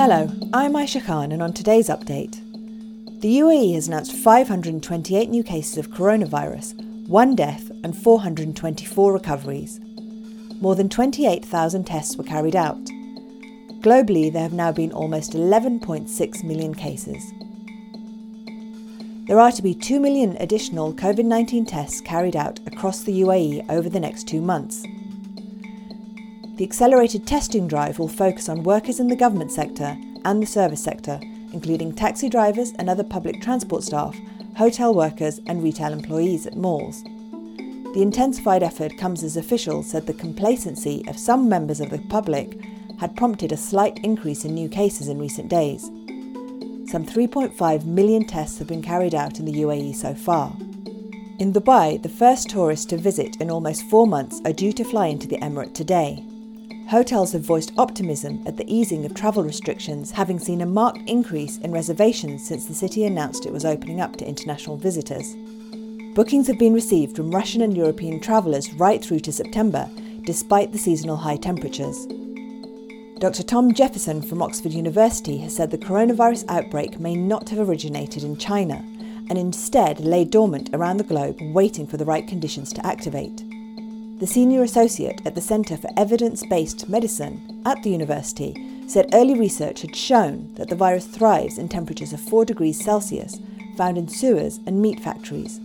Hello, I'm Aisha Khan, and on today's update, the UAE has announced 528 new cases of coronavirus, one death, and 424 recoveries. More than 28,000 tests were carried out. Globally, there have now been almost 11.6 million cases. There are to be 2 million additional COVID 19 tests carried out across the UAE over the next two months. The accelerated testing drive will focus on workers in the government sector and the service sector, including taxi drivers and other public transport staff, hotel workers, and retail employees at malls. The intensified effort comes as officials said the complacency of some members of the public had prompted a slight increase in new cases in recent days. Some 3.5 million tests have been carried out in the UAE so far. In Dubai, the first tourists to visit in almost four months are due to fly into the Emirate today hotels have voiced optimism at the easing of travel restrictions, having seen a marked increase in reservations since the city announced it was opening up to international visitors. Bookings have been received from Russian and European travellers right through to September, despite the seasonal high temperatures. Dr. Tom Jefferson from Oxford University has said the coronavirus outbreak may not have originated in China and instead lay dormant around the globe waiting for the right conditions to activate the senior associate at the Centre for Evidence Based Medicine at the university, said early research had shown that the virus thrives in temperatures of 4 degrees Celsius found in sewers and meat factories.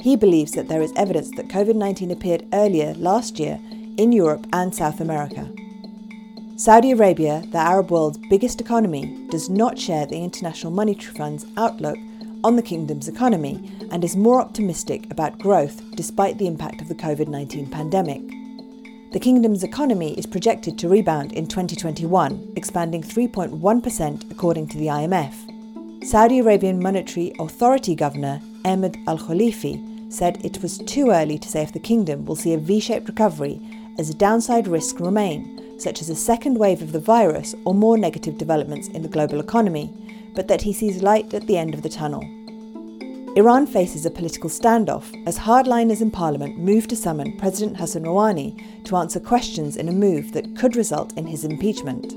He believes that there is evidence that COVID 19 appeared earlier last year in Europe and South America. Saudi Arabia, the Arab world's biggest economy, does not share the International Monetary Fund's outlook on the kingdom's economy and is more optimistic about growth despite the impact of the COVID 19 pandemic. The kingdom's economy is projected to rebound in 2021, expanding 3.1% according to the IMF. Saudi Arabian Monetary Authority Governor Ahmed Al Khalifi said it was too early to say if the kingdom will see a V shaped recovery as downside risks remain, such as a second wave of the virus or more negative developments in the global economy, but that he sees light at the end of the tunnel. Iran faces a political standoff as hardliners in parliament move to summon President Hassan Rouhani to answer questions in a move that could result in his impeachment.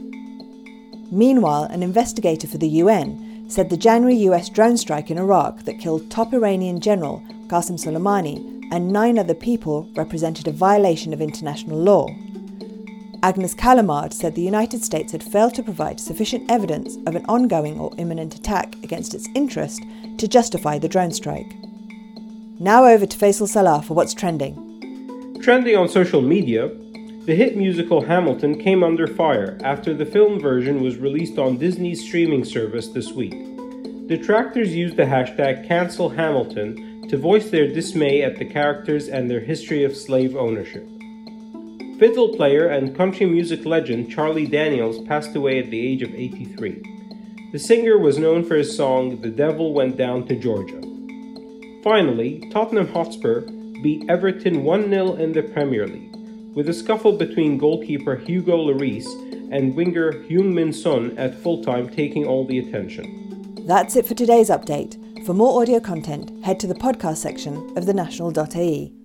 Meanwhile, an investigator for the UN said the January US drone strike in Iraq that killed top Iranian general Qasem Soleimani and nine other people represented a violation of international law. Agnes Callamard said the United States had failed to provide sufficient evidence of an ongoing or imminent attack against its interest to justify the drone strike. Now over to Faisal Salah for what's trending. Trending on social media, the hit musical Hamilton came under fire after the film version was released on Disney's streaming service this week. Detractors used the hashtag CancelHamilton to voice their dismay at the characters and their history of slave ownership. Fiddle player and country music legend Charlie Daniels passed away at the age of 83. The singer was known for his song The Devil Went Down to Georgia. Finally, Tottenham Hotspur beat Everton 1 0 in the Premier League, with a scuffle between goalkeeper Hugo Lloris and winger Heung-min Son at full time taking all the attention. That's it for today's update. For more audio content, head to the podcast section of thenational.ae.